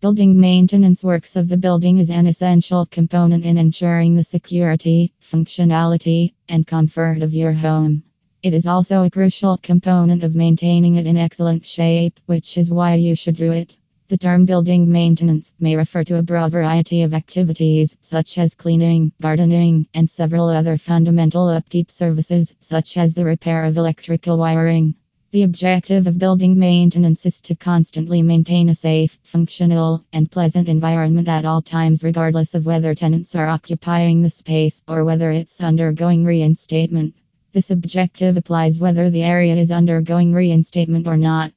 Building maintenance works of the building is an essential component in ensuring the security, functionality, and comfort of your home. It is also a crucial component of maintaining it in excellent shape, which is why you should do it. The term building maintenance may refer to a broad variety of activities, such as cleaning, gardening, and several other fundamental upkeep services, such as the repair of electrical wiring. The objective of building maintenance is to constantly maintain a safe, functional, and pleasant environment at all times, regardless of whether tenants are occupying the space or whether it's undergoing reinstatement. This objective applies whether the area is undergoing reinstatement or not.